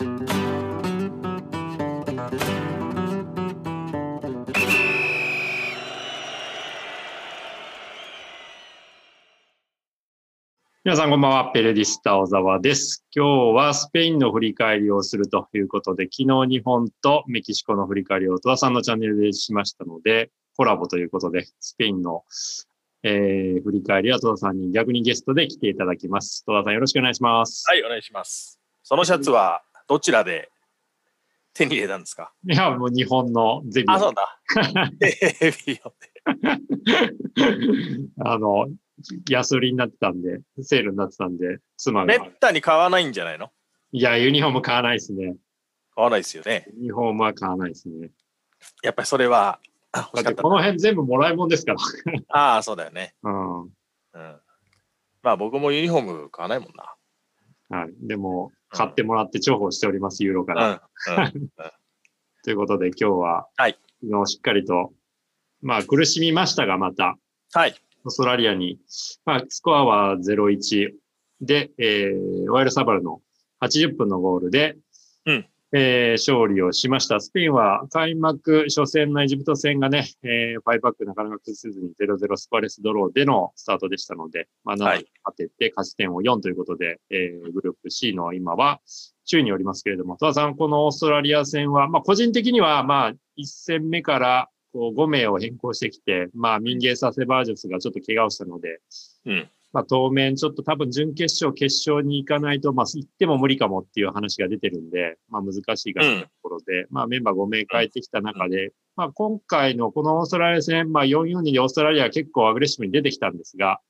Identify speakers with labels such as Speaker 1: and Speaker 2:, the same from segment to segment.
Speaker 1: 皆さんこんばんは。ペレディスタ小沢です。今日はスペインの振り返りをするということで、昨日日本とメキシコの振り返りを戸田さんのチャンネルでしましたので、コラボということで、スペインの、えー、振り返りは戸田さんに逆にゲストで来ていただきます。戸田さんよろしくお願いします。
Speaker 2: はい、お願いします。そのシャツはどちらで手に入れたんですか？
Speaker 1: いや、もう日本のゼビ
Speaker 2: あ、そうだ。ヘビーよ
Speaker 1: あの、安売りになってたんで、セールになってたんで、妻が。
Speaker 2: めったに買わないんじゃないの？
Speaker 1: いや、ユニフォーム買わないですね。
Speaker 2: 買わないですよね。
Speaker 1: ユニフォームは買わないですね。
Speaker 2: やっぱりそれは
Speaker 1: だっ
Speaker 2: てた
Speaker 1: こ。の辺全部もらい物ですから。
Speaker 2: ああ、そうだよね。
Speaker 1: うん。
Speaker 2: うん。まあ僕もユニフォーム買わないもんな。
Speaker 1: はい。でも、買ってもらって重宝しております、ユーロか
Speaker 2: うん。
Speaker 1: ら。
Speaker 2: うん、
Speaker 1: ということで、今日は、
Speaker 2: はい
Speaker 1: 昨日しっかりと、まあ、苦しみましたが、また、
Speaker 2: はい。
Speaker 1: オーストラリアに、まあ、スコアは0-1で、えー、ワイルサバルの80分のゴールで、
Speaker 2: うん
Speaker 1: えー勝利をしました。スペインは開幕初戦のエジプト戦がね、えー、5バックなかなか崩せずに0-0スパレスドローでのスタートでしたので、まあ、7
Speaker 2: はい
Speaker 1: 勝てて勝ち点を4ということで、えー、グループ C の今は宙におりますけれども、戸田さん、このオーストラリア戦は、まあ、個人的には、まあ、1戦目からこう5名を変更してきて、まあ、ミンゲーサセバージョスがちょっと怪我をしたので、
Speaker 2: うん。
Speaker 1: まあ、当面ちょっと多分準決勝、決勝に行かないと、まあ、行っても無理かもっていう話が出てるんで、まあ、難しいかなところで、まあ、メンバー5名変えてきた中で、まあ、今回のこのオーストラリア戦、まあ、4-4-2でオーストラリアは結構アグレッシブに出てきたんですが、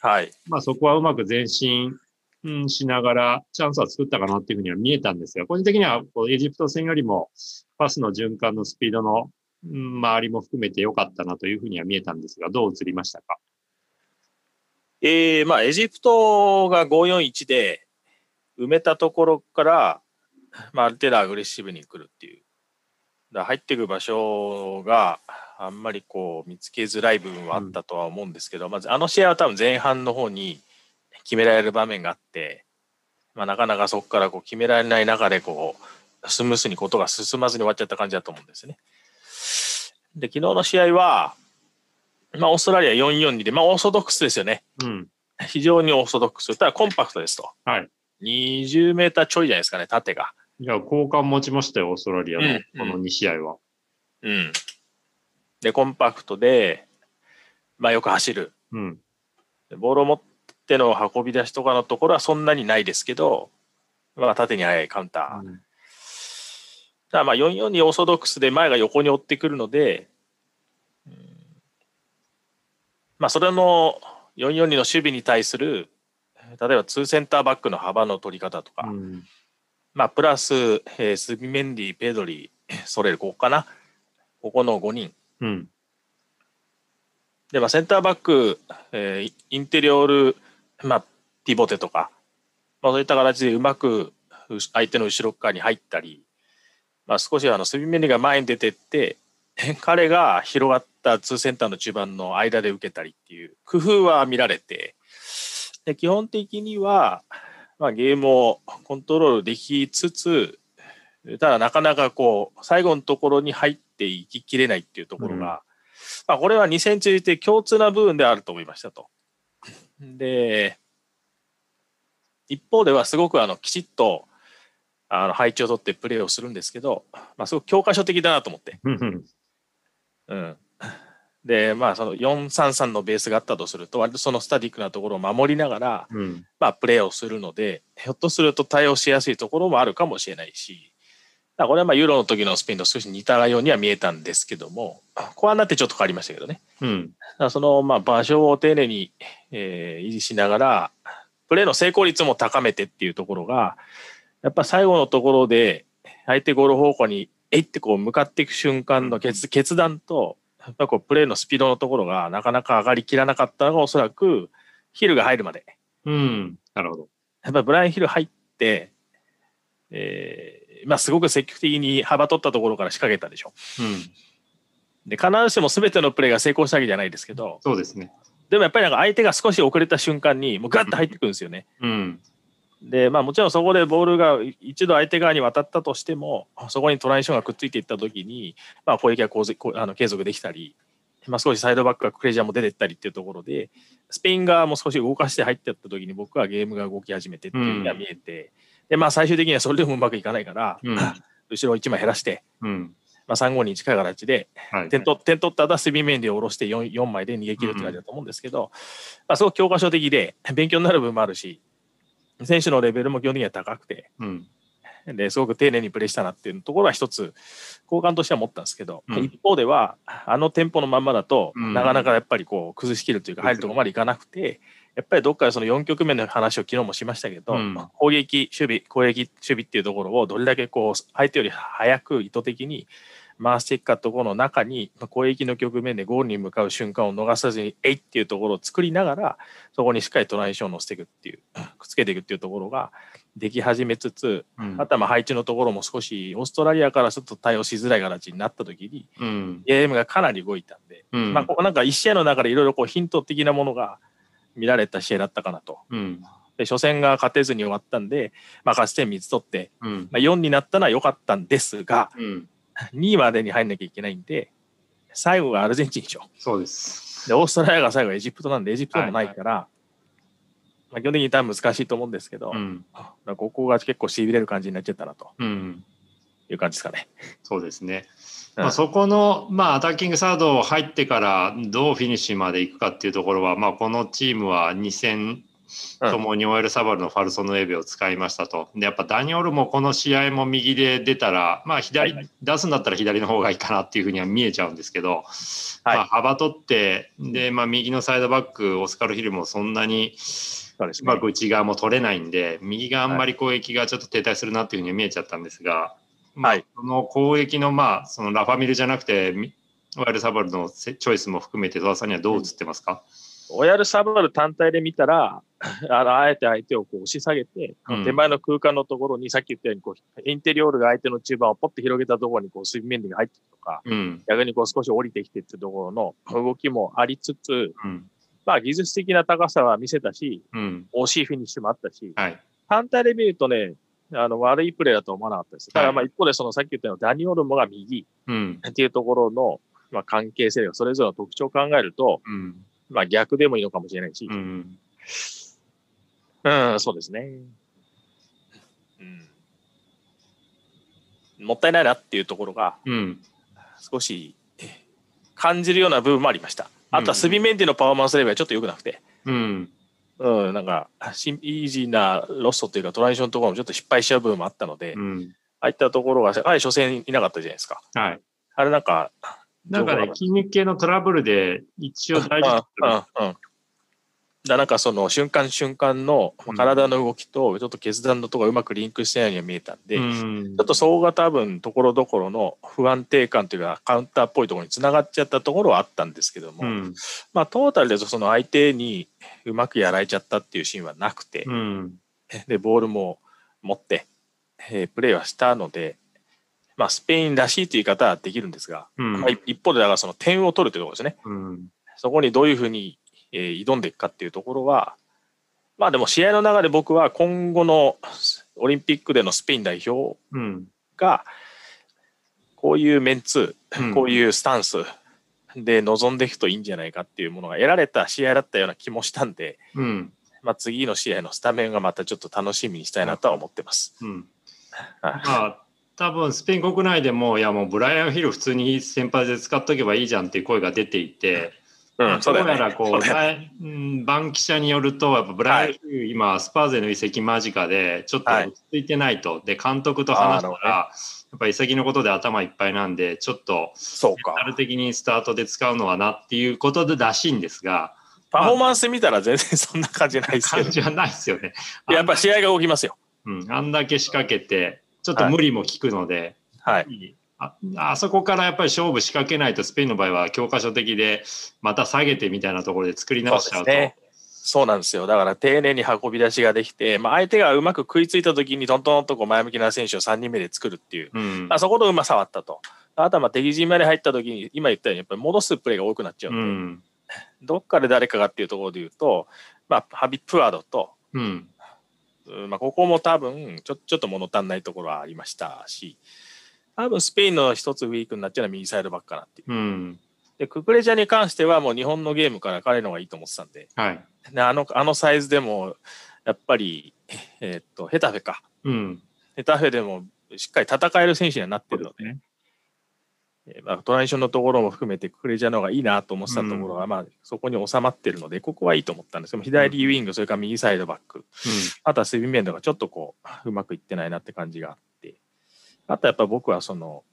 Speaker 2: はい。
Speaker 1: まあ、そこはうまく前進、うん、しながらチャンスは作ったかなっていうふうには見えたんですが、個人的にはこうエジプト戦よりもパスの循環のスピードの、うん、周りも含めて良かったなというふうには見えたんですが、どう映りましたか？
Speaker 2: えー、まあエジプトが541で埋めたところから、まあ、ある程度アグレッシブに来るっていう。だ入っていく場所があんまりこう見つけづらい部分はあったとは思うんですけど、まずあの試合は多分前半の方に決められる場面があって、まあ、なかなかそこからこう決められない中でこうスムースにことが進まずに終わっちゃった感じだと思うんですね。で昨日の試合は、まあ、オーストラリア4-4-2で、まあ、オーソドックスですよね。
Speaker 1: うん。
Speaker 2: 非常にオーソドックス。ただコンパクトですと。
Speaker 1: はい。
Speaker 2: 20メーターちょいじゃないですかね、縦が。
Speaker 1: いや、好感持ちましたよ、オーストラリアの
Speaker 2: うん
Speaker 1: この2試合は。
Speaker 2: うん。で、コンパクトで、まあよく走る。
Speaker 1: うん。
Speaker 2: でボールを持っての運び出しとかのところはそんなにないですけど、まあ縦に速いカウンター。
Speaker 1: うん
Speaker 2: ただまあ4-4にオーソドックスで前が横に追ってくるので、うんまあそれの4-4-2の守備に対する、例えば2センターバックの幅の取り方とか、
Speaker 1: うん。
Speaker 2: まあ、プラス、えースビメンディ、ペドリ、ソレル、ここかな。ここの5人。
Speaker 1: うん。
Speaker 2: で、まあ、センターバック、えーインテリオール、まあ、ピボテとか、まあ、そういった形でうまく相手の後ろ側に入ったり、まあ、少しあのスビメンディが前に出てって、彼が広がったツーセンターの中盤の間で受けたりっていう工夫は見られて、で基本的には、まあ、ゲームをコントロールできつつ、ただなかなかこう、最後のところに入っていききれないっていうところが、
Speaker 1: うん
Speaker 2: まあ、これは2戦通じて共通な部分であると思いましたと。で、一方ではすごくあのきちっとあの配置を取ってプレーをするんですけど、まあ、すごく教科書的だなと思って。
Speaker 1: うん。
Speaker 2: うん、で、まあ、その433のベースがあったとすると、割とそのスタティックなところを守りながら、
Speaker 1: うん。
Speaker 2: まあ、プレーをするので、ひょっとすると対応しやすいところもあるかもしれないし、これはまあユーロの時のスペインと少し似たようには見えたんですけども、後半になってちょっと変わりましたけどね。
Speaker 1: うん。
Speaker 2: そのまあ場所を丁寧に、えー維持しながら、プレーの成功率も高めてっていうところが、やっぱ最後のところで、相手ゴール方向に、えいってこう向かっていく瞬間の決決断と、やっぱこうプレーのスピードのところがなかなか上がりきらなかったのがおそらくヒルが入るまで。
Speaker 1: うん。なるほど。
Speaker 2: やっぱりブライアン・ヒル入って、えーまあすごく積極的に幅取ったところから仕掛けたでしょ。
Speaker 1: うん。
Speaker 2: で、必ずしも全てのプレーが成功したわけじゃないですけど、
Speaker 1: そうですね。
Speaker 2: でもやっぱりなんか相手が少し遅れた瞬間にもうガッと入ってくるんですよね。
Speaker 1: うん。
Speaker 2: で、まあもちろんそこでボールが一度相手側に渡ったとしても、そこにトランジションがくっついていったときに、まあ攻撃がこうあの継続できたり、まあ少しサイドバックがクレジャーも出てったりっていうところで、スペイン側も少し動かして入っていったときに僕はゲームが動き始めてっていうのが見えて、で、まあ最終的にはそれでもうまくいかないから、うん、後ろ1枚減らして、うん。まあ、3号に近い形で、点取点取った後はスビ面で下ろして 4, 4枚で逃げ切るって感じだと思うんですけど、まあ、すごく教科書的で勉強になる部分もあるし、選手のレベルも基本的には高くて、うん、ですごく丁寧にプレーしたなっていうところは一つ好感としては持ったんですけど、うん、一方ではあのテンポのまんまだと、なかなかやっぱりこう崩しきるというか入るところまでいかなくて、やっぱりどっかでその4局目の話を昨日もしましたけど、うん、攻撃、守備、攻撃、守備っていうところをどれだけこう相手より早く意図的に回していくかところの中に攻撃の局面でゴールに向かう瞬間を逃さずにえいっていうところを作りながらそこにしっかりトライションを乗せていくっていうくっつけていくっていうところができ始めつつ、うん、あとはまあ配置のところも少しオーストラリアからちょっと対応しづらい形になった時に、うん、ゲームがかなり動いたんで、うん、まあここなんか1試合の中でいろいろこうヒント的なものが見られた試合だったかなと。うん、で初戦が勝てずに終わったんで、まあ、勝ち点3つ取って、うん、まあ、4になったのは良かったんですが、うん、2位までに入んなきゃいけないんで最後がアルゼンチンでしょ。
Speaker 1: そうです
Speaker 2: でオーストラリアが最後エジプトなんでエジプトもないから、はいはい、まあ、基本的に多分難しいと思うんですけど、うん、ここが結構しびれる感じになっちゃったなと、うん、いう感じですかね。
Speaker 1: そうですね。まあ、そこの、まあ、アタッキングサード入ってからどうフィニッシュまでいくかっていうところは、まあ、このチームは2戦ともにオエル・サバルのファルソノエベを使いましたと。で、やっぱダニオルもこの試合も右で出たら、まあ左、はい、出すんだったら左の方がいいかなっていうふうには見えちゃうんですけど、はい、まあ幅取って、で、まあ右のサイドバック、オスカル・ヒルもそんなに、うまく内側も取れないんで、右があんまり攻撃がちょっと停滞するなっていうふうに見えちゃったんですが、はい、その攻撃の、まあ、そのラファミルじゃなくて、ワイルサバルのチョイスも含めて、戸田さんにはどう映ってますか、
Speaker 2: オヤルサバル単体で見たら、あのあえて相手をこう押し下げて、うん、手前の空間のところに、さっき言ったようにこう、インテリオールが相手の中盤をポッと広げたところにこう水面に入っていくとか、うん、逆にこう少し降りてきてってところの動きもありつつ、うん、まあ技術的な高さは見せたし、惜しいフィニッシュもあったし、はい、単体で見るとね、あの悪いプレーだと思わなかったです。ただまあ一方でそのさっき言ったようにダニオルモが右っていうところの、まあ、関係性がそれぞれの特徴を考えると、うん、まあ逆でもいいのかもしれないし、うん、うん、そうですね、うん。もったいないなっていうところが、少し感じるような部分もありました。あとはスビメンディのパフォーマンスレベルはちょっと良くなくて、うんうん、なんか、イージーなロストというかトランジションのところもちょっと失敗しちゃう部分もあったので、うん、ああいったところが、あれ、初戦いなかったじゃないですか。はい。あれなんか、
Speaker 1: なんかね、筋肉系のトラブルで一応大丈夫。
Speaker 2: だなんかその瞬間瞬間の体の動きとちょっと決断のところがうまくリンクしたようには見えたんで、うん、ちょっとそこが多分ところどころの不安定感というかカウンターっぽいところにつながっちゃったところはあったんですけども、うん、まあトータルでその相手にうまくやられちゃったっていうシーンはなくて、うん、でボールも持って、えー、プレーはしたので、まあ、スペインらしいという言い方はできるんですが、まあ、一方でだからその点を取るというところですね。そこにどういうふうにえー、挑んでいくかっていうところは、まあでも試合の流れ僕は今後のオリンピックでのスペイン代表が、こういうメンツ、こういうスタンスで臨んでいくといいんじゃないかっていうものが得られた試合だったような気もしたんで、うん、まあ次の試合のスタメンがまたちょっと楽しみにしたいなとは思ってます。うん、
Speaker 1: まあ多分スペイン国内でもいやもうブライアン・ヒル普通に先発で使っとけばいいじゃんっていう声が出ていて、うん、そうだよね。こう、うん、バン記者によると、やっぱブライアン・ヒル、今、スパーゼの移籍間近で、ちょっと落ち着いてないと。はい、で、監督と話したら、やっぱり移籍のことで頭いっぱいなんで、ちょっと、そうか。メル的にスタートで使うのはなっていうことでらしいんですが、
Speaker 2: パフォーマンス見たら全然そんな感じないです
Speaker 1: けど。感じはないですよね。
Speaker 2: やっぱ試合が動きますよ。
Speaker 1: うん、あんだけ仕掛けて、ちょっと無理も効くので、はい、はいああそこからやっぱり勝負仕掛けないとスペインの場合は教科書的でまた下げてみたいなところで作り直しちゃうと。そうね。
Speaker 2: そうなんですよ。だから丁寧に運び出しができて、まあ、相手がうまく食いついた時にトントンとこう前向きな選手を3人目で作るっていう、うん、まあ、そこのうまさはあったと。あとはまあ敵陣まで入った時に今言ったようにやっぱり戻すプレーが多くなっちゃううん、どっかで誰かがっていうところで言うと、まあ、ハビ・プアドと、うん、まあ、ここも多分ちょ、ちょっと物足んないところはありましたし、多分スペインの一つウィークになっちゃうのは右サイドバックかなっていう。
Speaker 1: うん。
Speaker 2: で、ククレジャに関してはもう日本のゲームから彼の方がいいと思ってたんで、
Speaker 1: はい。
Speaker 2: であのあのサイズでも、やっぱり、えーっと、ヘタフェか。
Speaker 1: うん。
Speaker 2: ヘタフェでもしっかり戦える選手にはなってるので、
Speaker 1: ね。
Speaker 2: えーまあ、トランジションのところも含めてククレジャの方がいいなと思ってたところが、まあ、そこに収まってるので、ここはいいと思ったんですけど、左ウィング、それから右サイドバック、あとは守備面とかちょっとこう、うまくいってないなって感じがあって、あとやっぱ僕はその、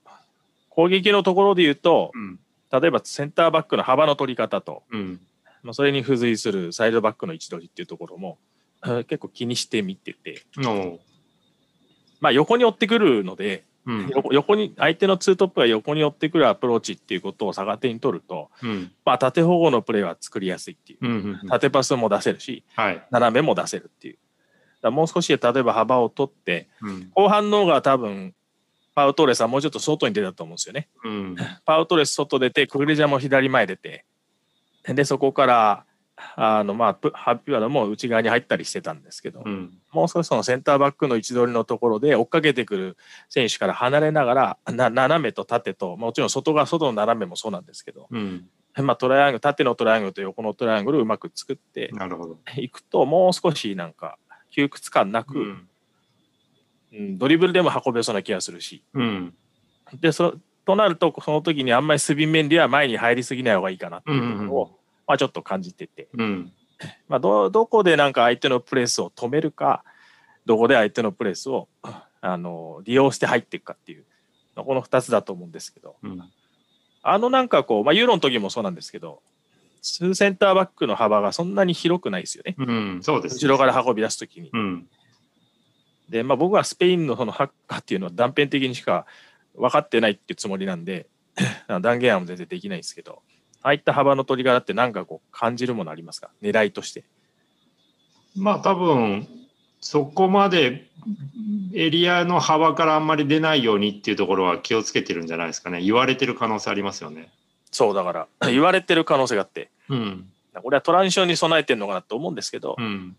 Speaker 2: 攻撃のところで言うと、
Speaker 1: うん。
Speaker 2: 例えばセンターバックの幅の取り方と、
Speaker 1: うん。
Speaker 2: まあ、それに付随するサイドバックの位置取りっていうところも、えー結構気にして見てて、まあ、横に追ってくるので、
Speaker 1: うん。
Speaker 2: 横横に相手のツートップが横に追ってくるアプローチっていうことを逆手に取ると、
Speaker 1: うん。
Speaker 2: まあ、縦保護のプレーは作りやすいっていう、
Speaker 1: うん。うん。
Speaker 2: 縦パスも出せるし
Speaker 1: はい。
Speaker 2: 斜めも出せるっていうだもう少し例えば幅を取って
Speaker 1: うん。
Speaker 2: 後半の方が多分パウトーレスはもうちょっと外に出たと思うんですよね
Speaker 1: うん。
Speaker 2: パウトーレス外出てクグレジャも左前出てでそこからあのまあプハッピーワードも内側に入ったりしてたんですけど、
Speaker 1: うん。
Speaker 2: もう少しそのセンターバックの位置取りのところで追っかけてくる選手から離れながらな斜めと縦ともちろん外側外の斜めもそうなんですけど、
Speaker 1: うん。
Speaker 2: まあ、トライアングル縦のトライアングルと横のトライアングルをうまく作って。いくともう少しなんか窮屈感なく、
Speaker 1: うん。
Speaker 2: うんドリブルでも運べそうな気がするし
Speaker 1: うん。
Speaker 2: でそとなるとその時にあんまり守備面では前に入りすぎない方がいいかなっていうところを、まあ、ちょっと感じてて、
Speaker 1: うん。
Speaker 2: まあ、どどこでなんか相手のプレスを止めるかどこで相手のプレスをあの利用して入っていくかっていうこの2つだと思うんですけど
Speaker 1: うん。
Speaker 2: あのなんかこう、まあ、ユーロの時もそうなんですけどツーセンターバックの幅がそんなに広くないですよね
Speaker 1: うん。そうです。
Speaker 2: 後ろから運び出す時に。
Speaker 1: うん。
Speaker 2: で、まあ、僕はスペインのそのハッカーっていうのは断片的にしか分かってないっていうつもりなんで 断言は全然できないですけどああいった幅の取り方って何かこう感じるものありますか狙いとして。
Speaker 1: まあ多分、そこまでエリアの幅からあんまり出ないようにっていうところは気をつけてるんじゃないですかね。言われてる可能性ありますよね。
Speaker 2: そうだから言われてる可能性があって
Speaker 1: うん。
Speaker 2: これはトランジションに備えてるのかなと思うんですけど、
Speaker 1: うん。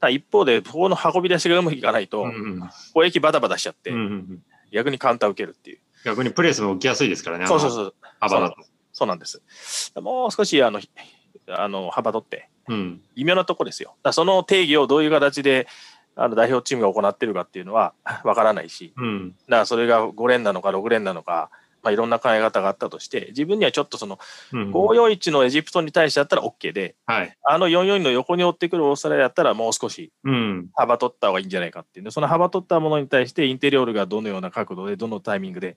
Speaker 2: ただ一方でここの運び出しがうまくいかないと、
Speaker 1: うん。
Speaker 2: 攻撃バタバタしちゃって、
Speaker 1: うんうん
Speaker 2: 逆にカウンター受けるっていう。
Speaker 1: 逆にプレスも受けやすいですからね。
Speaker 2: そうそうそう。
Speaker 1: 幅だと。
Speaker 2: そうなんです。もう少しあのひあの幅取って
Speaker 1: うん。
Speaker 2: 微妙なとこですよ。だその定義をどういう形であの代表チームが行っているかっていうのはわからないし、
Speaker 1: うん。
Speaker 2: だからそれが5連なのか6連なのか、まあ、いろんな考え方があったとして、自分にはちょっとその
Speaker 1: うん。
Speaker 2: 541のエジプトに対してだったら OK で、
Speaker 1: はい。
Speaker 2: あの44の横に追ってくるオーストラリアだったらもう少し
Speaker 1: うん。
Speaker 2: 幅取った方がいいんじゃないかっていうでその幅取ったものに対してインテリオールがどのような角度でどのタイミングで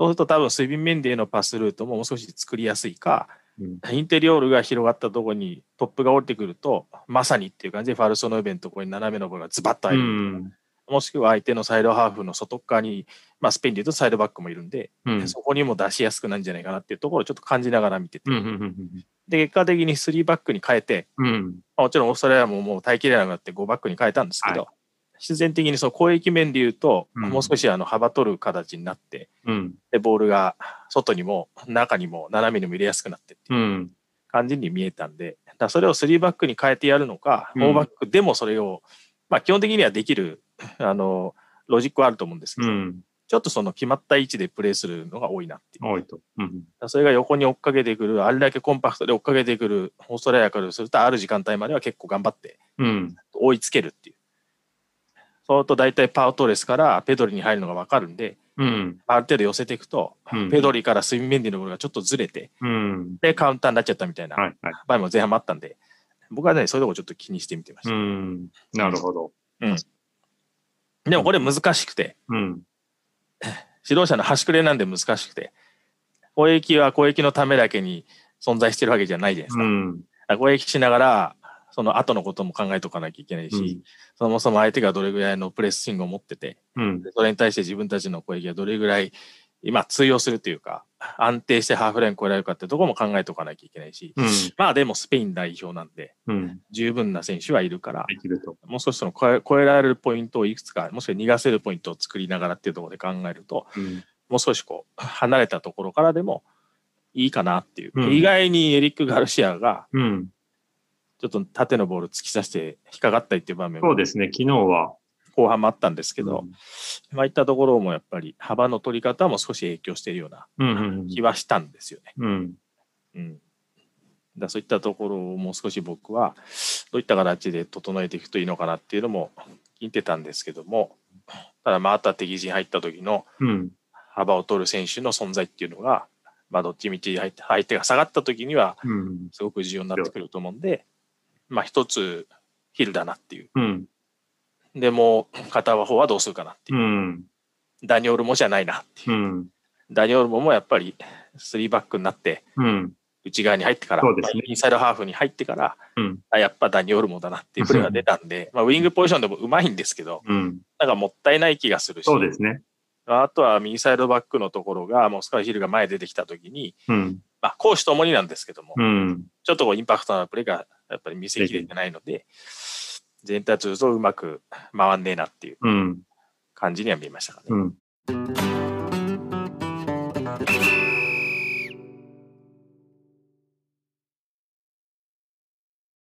Speaker 2: そうすると多分水平面でのパスルートももう少し作りやすいか
Speaker 1: うん
Speaker 2: インテリオールが広がったところにトップが降りてくるとまさにっていう感じでファルソノイベントところに斜めのボールがズバッと
Speaker 1: う
Speaker 2: 入る、
Speaker 1: ん。
Speaker 2: もしくは相手のサイドハーフの外側に、まあ、スペインでいうとサイドバックもいるんで、
Speaker 1: うん。
Speaker 2: そこにも出しやすくなるんじゃないかなっていうところをちょっと感じながら見てて。で結果的に3バックに変えて、
Speaker 1: うん。
Speaker 2: まあもちろんオーストラリアももう耐えきれなくなって5バックに変えたんですけど、
Speaker 1: は
Speaker 2: 必然的にその攻撃面で言うと、
Speaker 1: うん
Speaker 2: もう少しあの幅取る形になって
Speaker 1: うん。
Speaker 2: でボールが外にも中にも斜めにも入れやすくなってっていう
Speaker 1: うん。
Speaker 2: 感じに見えたんでだそれを3バックに変えてやるのか、
Speaker 1: うん
Speaker 2: 4バックでもそれを、まあ、基本的にはできるあのロジックはあると思うんですけど、
Speaker 1: うん。
Speaker 2: ちょっとその決まった位置でプレーするのが多いなっていう。
Speaker 1: 多いと。うん。
Speaker 2: それが横に追っかけてくる、あれだけコンパクトで追っかけてくるオーストラリアからすると、ある時間帯までは結構頑張って
Speaker 1: うん。
Speaker 2: 追いつけるっていう。そうと大体パウトレスからペドリに入るのが分かるんで、
Speaker 1: うん。
Speaker 2: ある程度寄せていくと、
Speaker 1: うん
Speaker 2: ペドリからスインメンディのボールがちょっとずれて、
Speaker 1: うん。
Speaker 2: で、カウンターになっちゃったみたいな
Speaker 1: はい。はい。
Speaker 2: 場合も前半もあったんで、僕はね、そういうとこちょっと気にしてみてまし
Speaker 1: う
Speaker 2: た。
Speaker 1: ん。なるほど。
Speaker 2: でもこれ難しくて、
Speaker 1: うん。
Speaker 2: 指導者の端くれなんで難しくて、攻撃は攻撃のためだけに存在してるわけじゃないじゃないですか。
Speaker 1: うん。
Speaker 2: 攻撃しながら、その後のことも考えとかなきゃいけないし、そもそも相手がどれぐらいのプレッシングを持ってて、
Speaker 1: うん。
Speaker 2: でそれに対して自分たちの攻撃がどれぐらい今通用するというか、安定してハーフレーン超えられるかってところも考えておかなきゃいけないし、
Speaker 1: うん。
Speaker 2: まあでもスペイン代表なんで、
Speaker 1: うん。
Speaker 2: 十分な選手はいるから。もう少しその超え超えられるポイントをいくつか、もしくは逃がせるポイントを作りながらっていうところで考えると、
Speaker 1: うん。
Speaker 2: もう少しこう、離れたところからでもいいかなっていう。
Speaker 1: うん
Speaker 2: 意外にエリック・ガルシアが、
Speaker 1: うん。
Speaker 2: ちょっと縦のボール突き刺して引っかかったりっていう場面も
Speaker 1: そうですね。昨日は
Speaker 2: 後半もあったんですけど、まあいったところもやっぱり幅の取り方も少し影響しているような
Speaker 1: うん。
Speaker 2: 気はしたんですよね。
Speaker 1: うん。
Speaker 2: うん、だそういったところをもう少し僕はどういった形で整えていくといいのかなっていうのも聞いてたんですけどもただまああとは敵陣入った時の
Speaker 1: うん。
Speaker 2: 幅を取る選手の存在っていうのが、まあ、どっちみち相手が下がった時には
Speaker 1: うん。
Speaker 2: すごく重要になってくると思うんで、まあ一つヒルだなっていう。
Speaker 1: うん。
Speaker 2: でもう片方はどうするかなっていうう。
Speaker 1: ん。
Speaker 2: ダニオルモじゃないなっていうう。
Speaker 1: ん。
Speaker 2: ダニオルモもやっぱり3バックになって
Speaker 1: うん。
Speaker 2: 内側に入ってから、
Speaker 1: ね
Speaker 2: まあインサイドハーフに入ってから、
Speaker 1: うん。
Speaker 2: あやっぱダニオルモだなっていうプレーが出たんで、まあ、ウィングポジションでもうまいんですけど、
Speaker 1: うん。
Speaker 2: なんかもったいない気がするし、
Speaker 1: そうですね。
Speaker 2: あとは右サイドバックのところが、もうスカイヒルが前出てきたときに、
Speaker 1: うん。
Speaker 2: まあ、攻守ともになんですけども、
Speaker 1: うん。
Speaker 2: ちょっとこうインパクトのプレーがやっぱり見せきれてないので、全体通るとうまく回んねえなっていう
Speaker 1: うん。
Speaker 2: 感じには見えましたかね。
Speaker 1: うん。